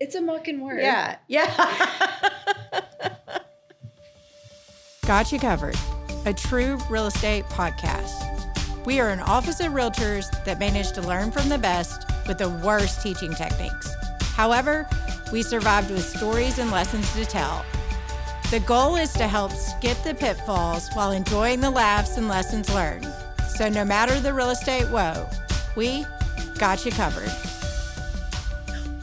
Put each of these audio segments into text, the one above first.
It's a mucking word. Yeah. Yeah. Got You Covered, a true real estate podcast. We are an office of realtors that managed to learn from the best with the worst teaching techniques. However, we survived with stories and lessons to tell. The goal is to help skip the pitfalls while enjoying the laughs and lessons learned. So, no matter the real estate woe, we got you covered.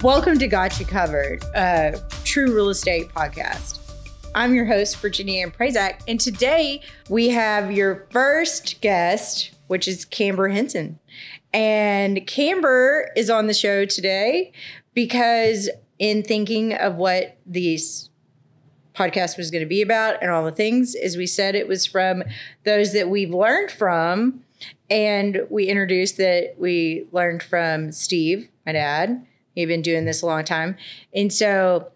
Welcome to Got You Covered, a true real estate podcast. I'm your host, Virginia Ann Prazak, and today we have your first guest, which is Kamber Henson. And Kamber is on the show today because, in thinking of what these podcast was going to be about and all the things, as we said, it was from those that we've learned from. And we introduced that we learned from Steve, my dad. He'd been doing this a long time. And so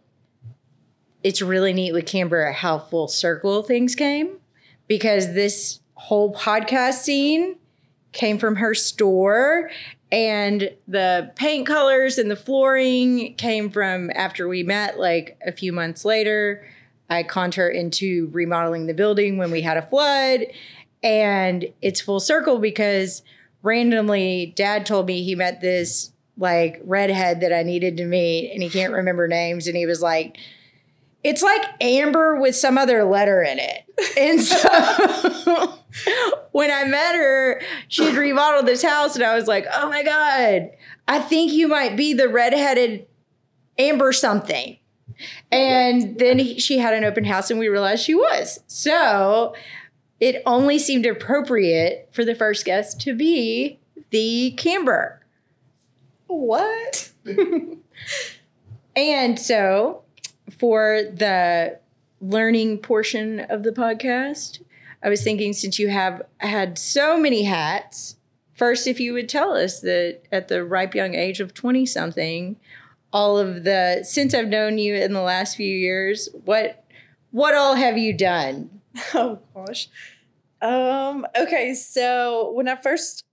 it's really neat with Kamber how full circle things came because this whole podcast scene came from her store and the paint colors and the flooring came from after we met like a few months later i conned her into remodeling the building when we had a flood and it's full circle because randomly dad told me he met this like redhead that i needed to meet and he can't remember names and he was like it's like amber with some other letter in it. And so when I met her, she had remodeled this house, and I was like, oh my God, I think you might be the redheaded amber something. And then he, she had an open house, and we realized she was. So it only seemed appropriate for the first guest to be the Kamber. What? And so for the learning portion of the podcast, I was thinking since you have had so many hats, first, if you would tell us that at the ripe young age of 20 something, all of the, since I've known you in the last few years, what, what all have you done? Oh gosh. Um, okay, so when I first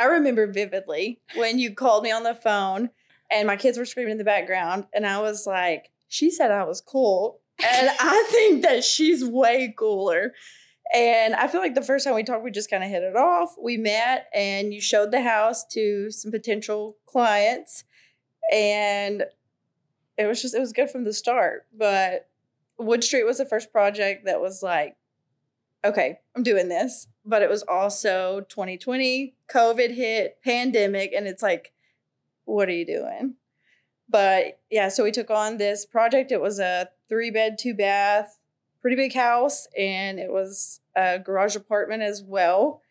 I remember vividly when you called me on the phone and my kids were screaming in the background and I was like, she said I was cool. And I think that she's way cooler. And I feel like the first time we talked, we just kind of hit it off. We met and you showed the house to some potential clients. And it was just, it was good from the start. But Wood Street was the first project that was like, okay, I'm doing this. But it was also 2020, COVID hit, pandemic. And it's like, what are you doing? But yeah, so we took on this project. It was a three bed, two bath, pretty big house, and it was a garage apartment as well.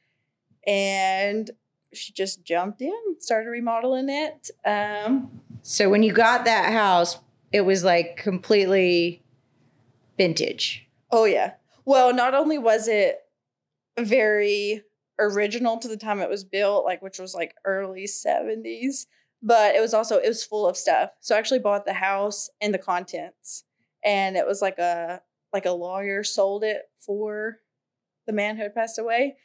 And she just jumped in, started remodeling it. Um, So when you got that house, it was like completely vintage. oh, yeah. Well, not only was it very original to the time it was built, like which was like early 70s, but it was also it was full of stuff. So I actually bought the house and the contents. And it was like a like a lawyer sold it for the man who had passed away.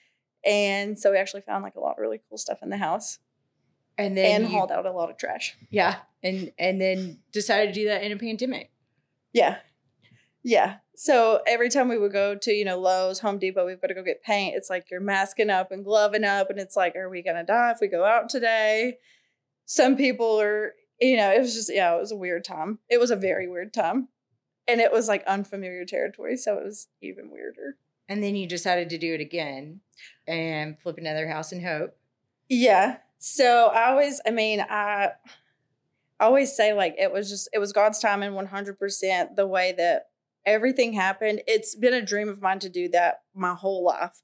And so we actually found like a lot of really cool stuff in the house And then and you- hauled out a lot of trash. Yeah. And and then decided to do that in a pandemic. Yeah. Yeah. So every time we would go to, you know, Lowe's, Home Depot, we've got to go get paint. It's like you're masking up and gloving up. And it's like, are we going to die if we go out today? Some people are, you know, it was just, yeah, it was a weird time. It was a very weird time. And it was like unfamiliar territory. So it was even weirder. And then you decided to do it again and flip another house in Hope. Yeah. So I always, I mean, I, I always say like it was just, it was God's time and 100% the way that everything happened. It's been a dream of mine to do that my whole life.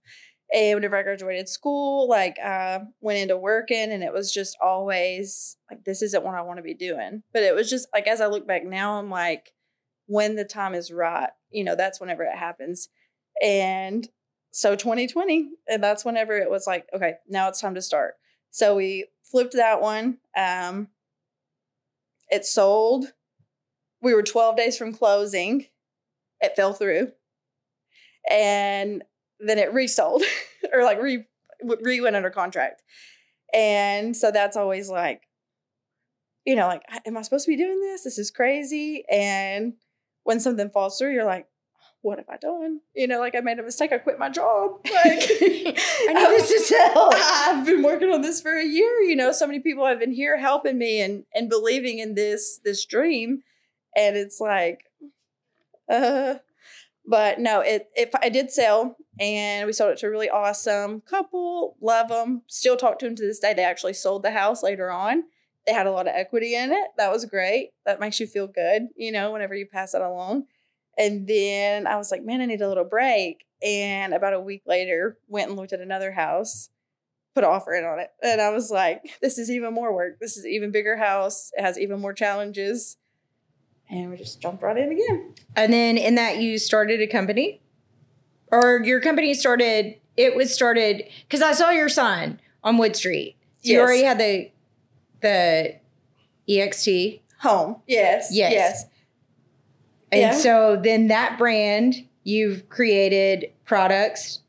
And whenever I graduated school, like I went into working and it was just always like, this isn't what I want to be doing. But it was just like, as I look back now, I'm like, when the time is right, you know, that's whenever it happens. And so 2020, and that's whenever it was like, okay, now it's time to start. So we flipped that one. Um, it sold. We were 12 days from closing. It fell through. And then it resold or like re, re went under contract. And so that's always like, you know, like, am I supposed to be doing this? This is crazy. And when something falls through, you're like, what have I done? You know, like I made a mistake. I quit my job. Like I need this to sell. I've been working on this for a year. You know, so many people have been here helping me and and believing in this this dream, and it's like, but no, it if I did sell and we sold it to a really awesome couple. Love them. Still talk to them to this day. They actually sold the house later on. They had a lot of equity in it. That was great. That makes you feel good, you know, whenever you pass it along. And then I was like, man, I need a little break. And about a week later, went and looked at another house, put an offer in on it. And I was like, this is even more work. This is even bigger house. It has even more challenges. And we just jumped right in again. And then in that you started a company? Or your company started it was started because I saw your sign on Wood Street. So you Yes. already had the the EXT. Home. Yes. Yes. Yes. And Yeah. so then that brand, you've created products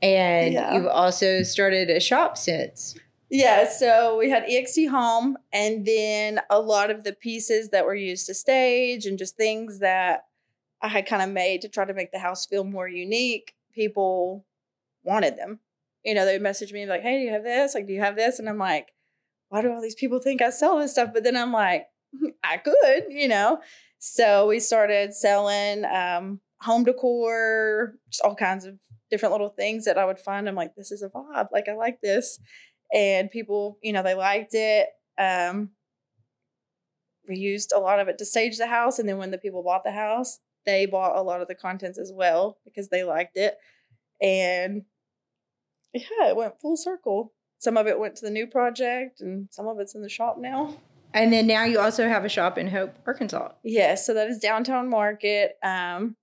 and Yeah. you've also started a shop since. Yeah, so we had EXT Home, and then a lot of the pieces that were used to stage and just things that I had kind of made to try to make the house feel more unique. People wanted them. You know, they would message me like, "Hey, do you have this? Like, do you have this?" And I'm like, "Why do all these people think I sell this stuff?" But then I'm like, "I could," you know. So we started selling um, home decor, just all kinds of different little things that I would find. I'm like, "This is a vibe. Like, I like this." And people, you know, they liked it. Um, we used a lot of it to stage the house, and then when the people bought the house, they bought a lot of the contents as well because they liked it, and yeah, it went full circle. Some of it went to the new project, and some of it's in the shop now. And then now you also have a shop in Hope, Arkansas. Yes, so that is downtown market. Um,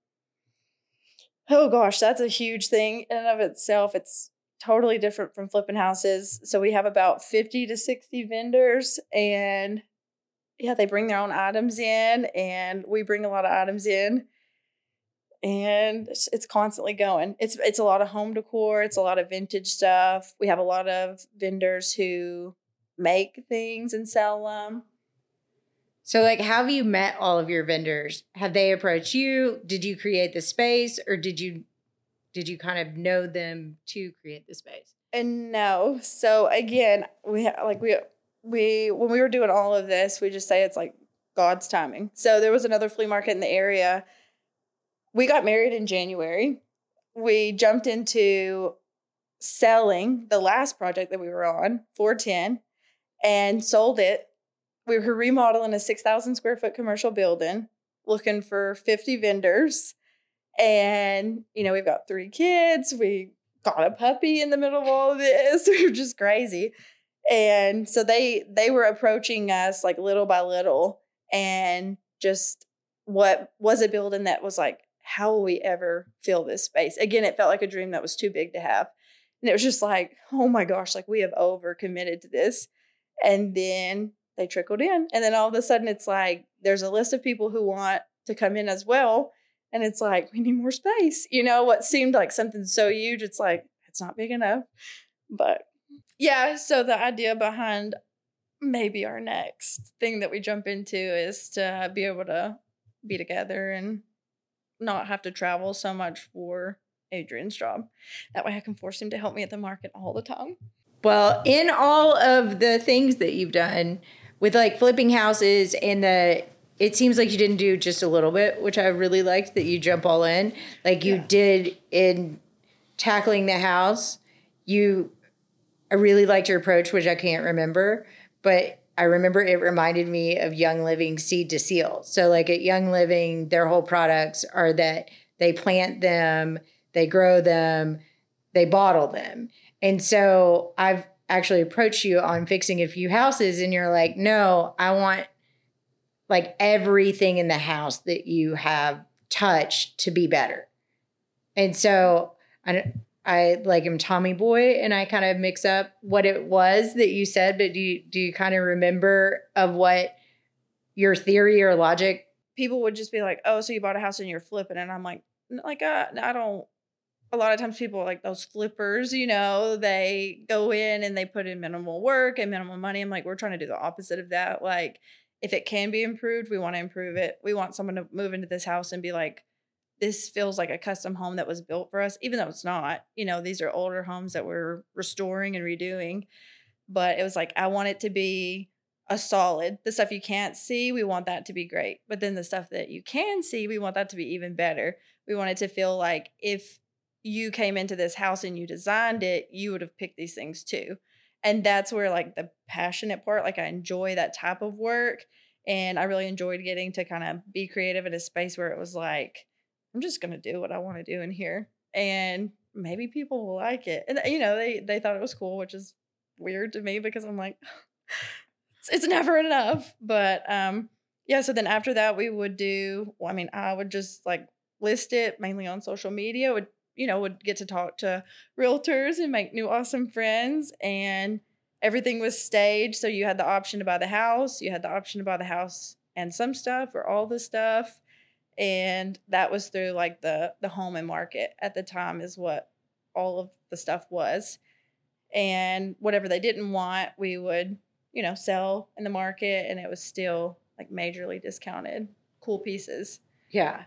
oh gosh, that's a huge thing in and of itself. It's totally different from flipping houses. So we have about 50 to 60 vendors and yeah, they bring their own items in and we bring a lot of items in. And it's, it's constantly going. It's it's a lot of home decor, it's a lot of vintage stuff. We have a lot of vendors who make things and sell them. So, like, have you met all of your vendors? Have they approached you? Did you create the space, or did you did you kind of know them to create the space? And no. So again, we like we we when we were doing all of this, we just say it's like God's timing. So there was another flea market in the area. We got married in January. We jumped into selling the last project that we were on, 410, and sold it. We were remodeling a 6,000 square foot commercial building, looking for 50 vendors. And, you know, we've got three kids. We got a puppy in the middle of all of this. We were just crazy. And so they they were approaching us like little by little and just what was a building that was like, how will we ever fill this space? Again, it felt like a dream that was too big to have. And it was just like, oh my gosh, like we have over committed to this. And then they trickled in. And then all of a sudden it's like there's a list of people who want to come in as well. And it's like, we need more space. You know, what seemed like something so huge, it's like, it's not big enough. But yeah, so the idea behind maybe our next thing that we jump into is to be able to be together and not have to travel so much for Adrian's job. That way I can force him to help me at the market all the time. Well, in all of the things that you've done with like flipping houses and the it seems like you didn't do just a little bit, which I really liked that you jump all in. Like you Yeah. did in tackling the house. You I really liked your approach, which I can't remember, but I remember it reminded me of Young Living seed to seal. So like at Young Living, their whole products are that they plant them, they grow them, they bottle them. And so I've actually approached you on fixing a few houses, and you're like, no, I want like everything in the house that you have touched to be better. And so I, I like am Tommy Boy, and I kind of mix up what it was that you said, but do you, do you kind of remember of what your theory or logic? People would just be like, "Oh, so you bought a house and you're flipping," and I'm like, "Like, uh, I don't, a lot of times people like those flippers, you know, they go in and they put in minimal work and minimal money. I'm like, we're trying to do the opposite of that. Like, if it can be improved, we want to improve it. We want someone to move into this house and be like, this feels like a custom home that was built for us, even though it's not. You know, these are older homes that we're restoring and redoing. But it was like, I want it to be a solid. The stuff you can't see, we want that to be great. But then the stuff that you can see, we want that to be even better. We want it to feel like if you came into this house and you designed it, you would have picked these things too. And that's where like the passionate part, like I enjoy that type of work. And I really enjoyed getting to kind of be creative in a space where it was like, I'm just gonna do what I want to do in here. And maybe people will like it. And you know, they they thought it was cool, which is weird to me because I'm like, it's, it's never enough. But um, yeah, so then after that we would do well, I mean, I would just like list it mainly on social media, would you know, would get to talk to realtors and make new awesome friends and everything was staged. So you had the option to buy the house, you had the option to buy the house and some stuff or all the stuff. And that was through like the the home and market at the time is what all of the stuff was. And whatever they didn't want, we would, you know, sell in the market and it was still like majorly discounted cool pieces. Yeah.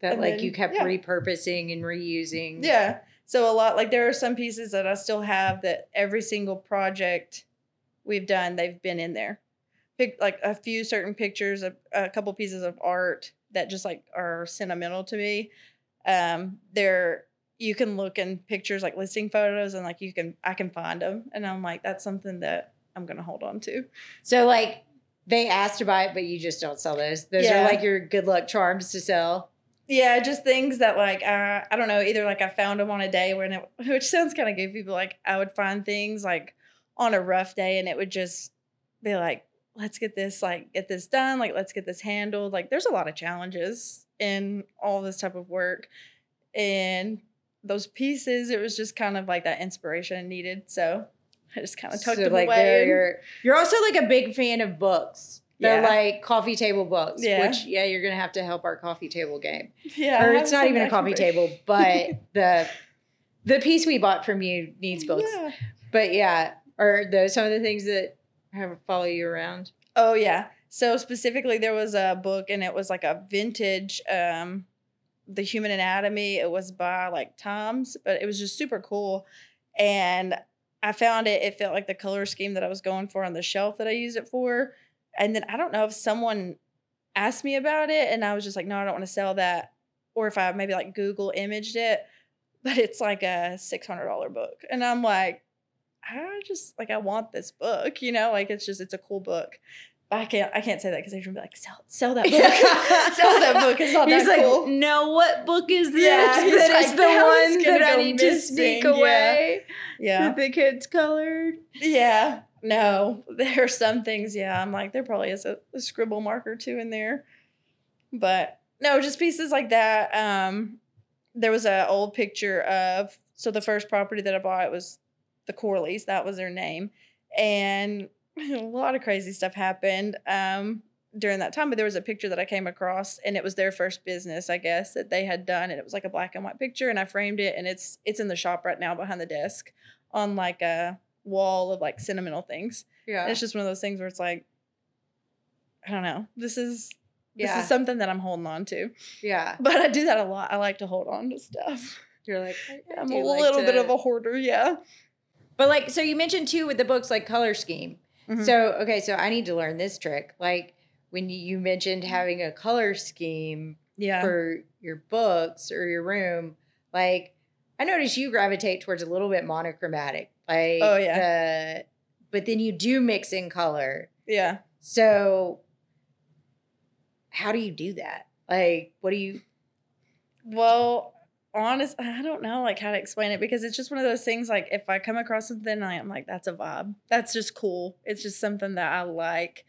That And like then- you kept yeah. repurposing and reusing. Yeah. So a lot like there are some pieces that I still have that every single project we've done, they've been in there. Pick like a few certain pictures, a, a couple pieces of art that just like are sentimental to me. Um, they're you can look in pictures like listing photos and like you can I can find them and I'm like that's something that I'm gonna hold on to. So like they asked to buy it, but you just don't sell those. Those Yeah. are like your good luck charms to sell. Yeah, just things that like uh, I don't know. Either like I found them on a day when it, which sounds kind of goofy, but like I would find things like on a rough day, and it would just be like, let's get this like get this done, like let's get this handled. Like there's a lot of challenges in all this type of work, and those pieces, it was just kind of like that inspiration needed. So I just kind of tucked So, them like away. they're you're also like a big fan of books. They're Yeah. like coffee table books, Yeah. which yeah, you're gonna have to help our coffee table game. yeah, or it's not even a coffee table, but the the piece we bought from you needs books. Yeah. But yeah, are those some of the things that have follow you around? Oh yeah. So specifically there was a book and it was like a vintage um The Human Anatomy. It was by like Tom's, but it was just super cool. And I found it it felt like the color scheme that I was going for on the shelf that I used it for. And then I don't know if someone asked me about it and I was just like, "No, I don't want to sell that." Or if I maybe like Google imaged it, but it's like a $600 book. And I'm like, I just like I want this book, you know, like it's just it's a cool book. But I can't I can't say that because they're gonna be like sell sell that book, sell that book. It's not He's that like, cool. no, what book is this? Yeah, he's that is like, the "That one that I need to sneak missing." Yeah. away. Yeah, That the kids colored. yeah. No, there are some things. Yeah, I'm like there probably is a, a scribble mark or two in there, but no, just pieces like that. Um, there was an old picture of so the first property that I bought was the Corleys. That was their name, and a lot of crazy stuff happened um, during that time. But there was a picture that I came across, and it was their first business, I guess, that they had done, and it was like a black and white picture, and I framed it, and it's it's in the shop right now behind the desk on like a wall of like sentimental things. Yeah. And it's just one of those things where it's like, I don't know, this is this Yeah. is something that I'm holding on to, yeah. but I do that a lot. I like to hold on to stuff. You're like, I'm a like little bit of a hoarder, yeah. But like, so you mentioned too with the books, like color scheme. Mhm. So okay, so I need to learn this trick. Like when you- you mentioned having a color scheme Yeah. for your books or your room, like I notice you gravitate towards a little bit monochromatic. Like Oh, yeah. the, but then you do mix in color. yeah. So how do you do that? Like what do you Well, honest, I don't know like how to explain it because it's just one of those things. Like if I come across something, I'm like, that's a vibe. That's just cool. It's just something that I like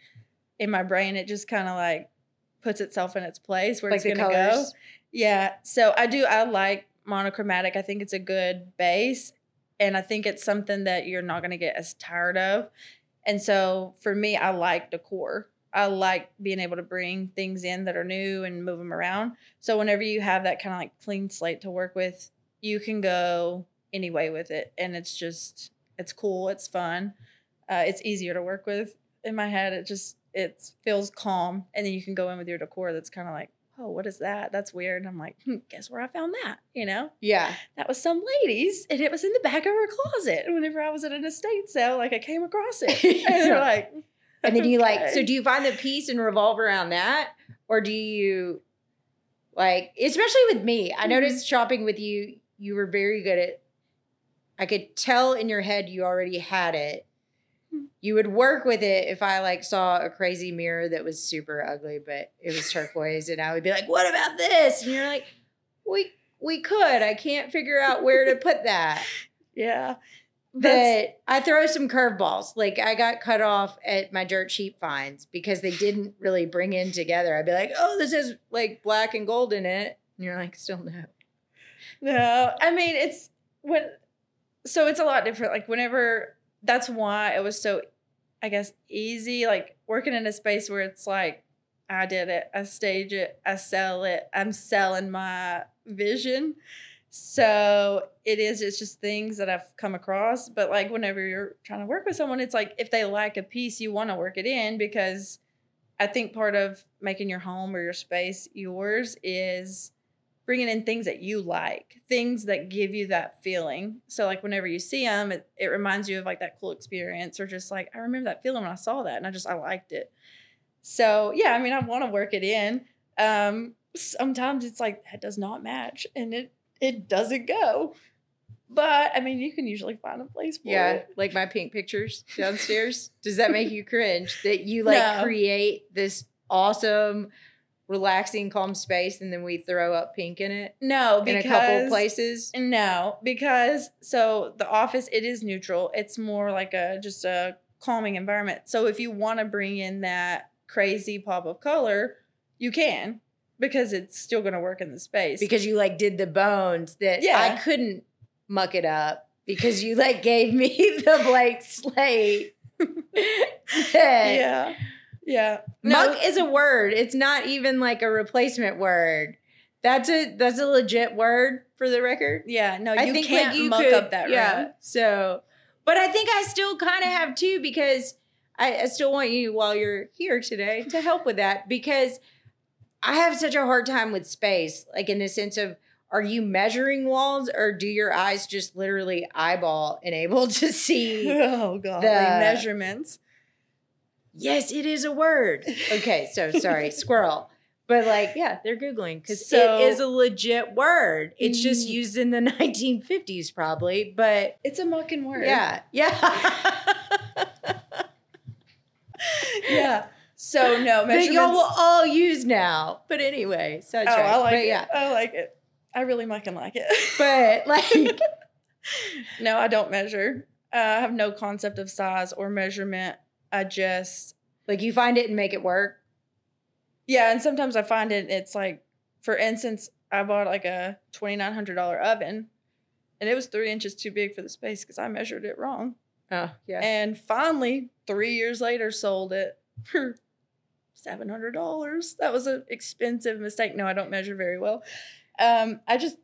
in my brain. It just kind of like puts itself in its place where like it's gonna go. Yeah. So I do. I like monochromatic. I think it's a good base, and I think it's something that you're not going to get as tired of. And so for me, I like decor. I like being able to bring things in that are new and move them around. So whenever you have that kind of like clean slate to work with, you can go any way with it, and it's just it's cool, it's fun, uh, it's easier to work with. In my head, it just it feels calm, and then you can go in with your decor that's kind of like, oh, what is that? That's weird. And I'm like, hmm, guess where I found that? You know, Yeah. that was some ladies, and it was in the back of her closet. Whenever I was at an estate sale, like I came across it, and they're like, And then you like, so do you find the piece and revolve around that? Or do you like, especially with me, I Mhm. noticed shopping with you, you were very good at, I could tell in your head you already had it. You would work with it if I like saw a crazy mirror that was super ugly, but it was turquoise, and I would be like, "What about this?" And you're like, "We we could. I can't figure out where to put that." yeah. That's- that I throw some curveballs. Like I got cut off at my dirt cheap finds because they didn't really bring in together. I'd be like, oh, this has like black and gold in it. And you're like, still no. No, I mean it's when so it's a lot different. Like whenever that's why it was so I guess easy, like working in a space where it's like I did it, I stage it, I sell it, I'm selling my vision. So it is, it's just things that I've come across. But like whenever you're trying to work with someone, it's like if they like a piece, you want to work it in because I think part of making your home or your space yours is bringing in things that you like, things that give you that feeling. So like whenever you see them, it, it reminds you of like that cool experience or just like I remember that feeling when I saw that and I just I liked it. So yeah, I mean I want to work it in. Um sometimes it's like that does not match and it it doesn't go. But I mean you can usually find a place for Yeah, it. like my pink pictures downstairs. Does that make you cringe that you like No. create this awesome, relaxing, calm space and then we throw up pink in it No, in a couple places? No, because so the office it is neutral. It's more like a just a calming environment. So if you want to bring in that crazy pop of color, you can because it's still going to work in the space. Because you like did the bones that yeah. I couldn't muck it up because you like gave me the blank slate. that- yeah, yeah. Muck is a word. It's not even like a replacement word. That's a that's a legit word for the record. yeah. No, I you think can't like you muck could, up that yeah. room. So, but I think I still kind of have too because I, I still want you while you're here today to help with that because I have such a hard time with space, like in the sense of. Are you measuring walls or do your eyes just literally eyeball and able to see? Oh god, The- measurements. Yes, it is a word. Okay, so sorry, squirrel. But like, yeah, they're Googling because So- it is a legit word. It's just Mm. used in the 1950s, probably. But It's a mucking word. Yeah, yeah. yeah. So no that measurements. y'all will all use now. But anyway, oh, sidetrack. I like but it. yeah, I like it. I really mucking like it. but like, no, I don't measure. Uh, I have no concept of size or measurement. I just like you find it and make it work. yeah, and sometimes I find it. It's like, for instance, I bought like a twenty nine hundred dollar oven, and it was three inches too big for the space because I measured it wrong. Oh yeah. And finally, three years later, sold it for seven hundred dollars. That was an expensive mistake. No, I don't measure very well. Um, I just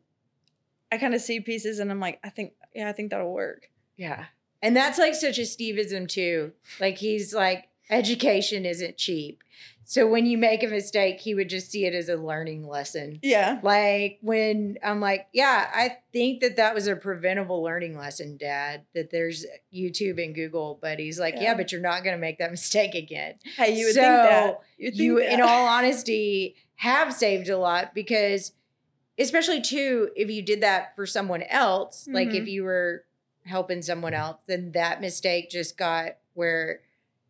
I kind of see pieces and I'm like, I think, yeah, I think that'll work. Yeah. And that's like such a Steveism too. Like he's like, education isn't cheap. So when you make a mistake, he would just see it as a learning lesson. Yeah. Like when I'm like, yeah, I think that that was a preventable learning lesson, Dad. That there's YouTube and Google, but he's like, yeah, Yeah. but you're not going to make that mistake again. Hey, you would So, think that. You, would You, think in all honesty, have saved a lot because, especially too, if you did that for someone else, like if Mhm. you were helping someone else, then that mistake just got where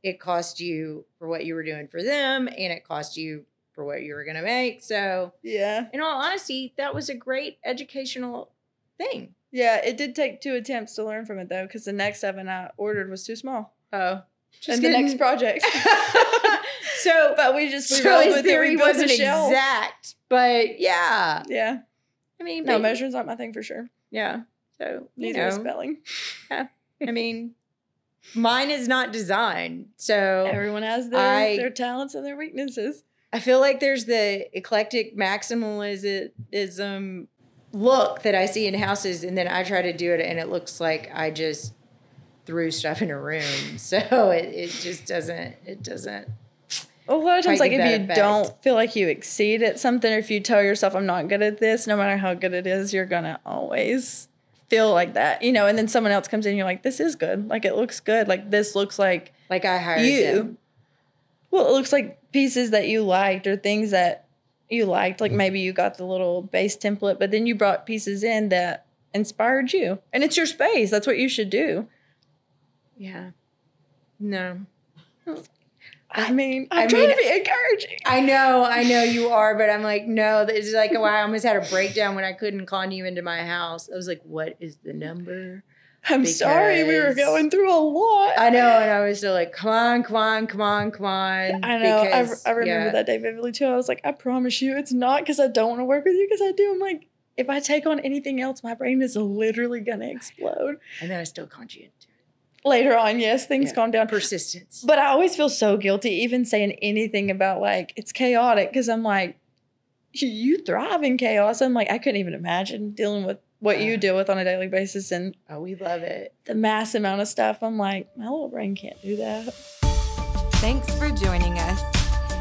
it cost you for what you were doing for them and it cost you for what you were going to make. So, Yeah. in all honesty, that was a great educational thing. Yeah. It did take two attempts to learn from it though, because the next seven I ordered was too small. Oh, and the next project. so, but we just we so rolled with it. theory We built wasn't exact, but yeah. Yeah. I mean, No, measurement's not my thing for sure. Yeah. So you Neither is know, spelling. I mean, mine is not design. So Everyone has their, I- their talents and their weaknesses. I feel like there's the eclectic maximalism look that I see in houses, and then I try to do it, and it looks like I just threw stuff in a room. So it, it just doesn't. It doesn't. A lot of times, like if you effect. don't feel like you exceed at something, or if you tell yourself I'm not good at this, no matter how good it is, you're gonna always feel like that, you know. And then someone else comes in, you're like, this is good, like it looks good, like this looks like Like I hired you. them. Well, it looks like pieces that you liked or things that you liked. Like maybe you got the little base template, but then you brought pieces in that inspired you, and it's your space. That's what you should do. Yeah. No. I mean, I I'm trying mean- to be encouraging. I know, I know you are, but I'm like, no. It's like, wow, I almost had a breakdown when I couldn't con you into my house. I was like, what is the number? I'm sorry, we were going through a lot. I know, and I was still like, come on, come on, come on, come on. I know. I, because, I remember yeah. that day vividly too. I was like, I promise you, it's not because I don't want to work with you, because I do. I'm like, if I take on anything else, my brain is literally gonna explode. And then I still conned you into it. Later on, yes, things Yeah. calm down. Persistence. But I always feel so guilty even saying anything about like it's chaotic because I'm like, you- you thrive in chaos. I'm like, I couldn't even imagine dealing with what you uh. deal with on a daily basis and oh, we love it. the mass amount of stuff. I'm like, my little brain can't do that. Thanks for joining us.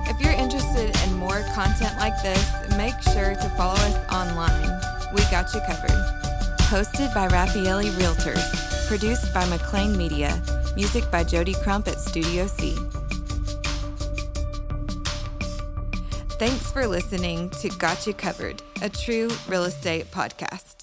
If you're interested in more content like this, make sure to follow us online. We got you covered. Hosted by Raffaelli Realtors. Produced by McLean Media. Music by Jody Crump at Studio C. Thanks for listening to Got You Covered, a true real estate podcast.